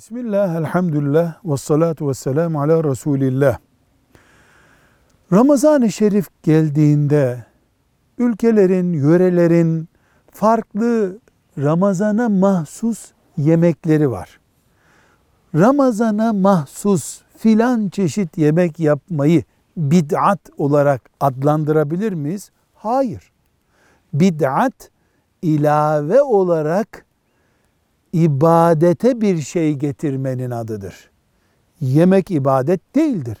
Bismillah, elhamdülillah, ve salatu ve selamu ala Resulillah. Ramazan-ı Şerif geldiğinde ülkelerin, yörelerin farklı Ramazana mahsus yemekleri var. Ramazana mahsus filan çeşit yemek yapmayı bid'at olarak adlandırabilir miyiz? Hayır. Bid'at ilave olarak ibadete bir şey getirmenin adıdır. Yemek ibadet değildir.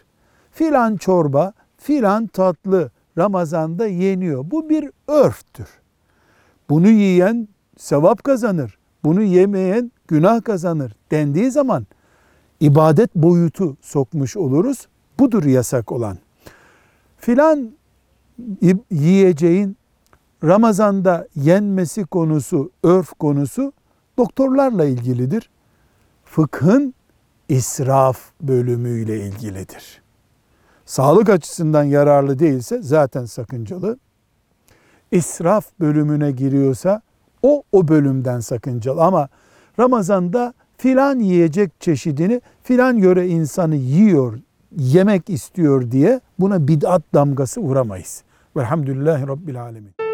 Filan çorba, filan tatlı Ramazan'da yeniyor. Bu bir örftür. Bunu yiyen sevap kazanır. Bunu yemeyen günah kazanır dendiği zaman ibadet boyutu sokmuş oluruz. Budur yasak olan. Filan yiyeceğin Ramazan'da yenmesi konusu, örf konusu doktorlarla ilgilidir. Fıkhın israf bölümüyle ilgilidir. Sağlık açısından yararlı değilse zaten sakıncalı. İsraf bölümüne giriyorsa o o bölümden sakıncalı ama Ramazan'da filan yiyecek çeşidini filan yöre insanı yiyor, yemek istiyor diye buna bid'at damgası vuramayız. Velhamdülillahi Rabbil Alemin.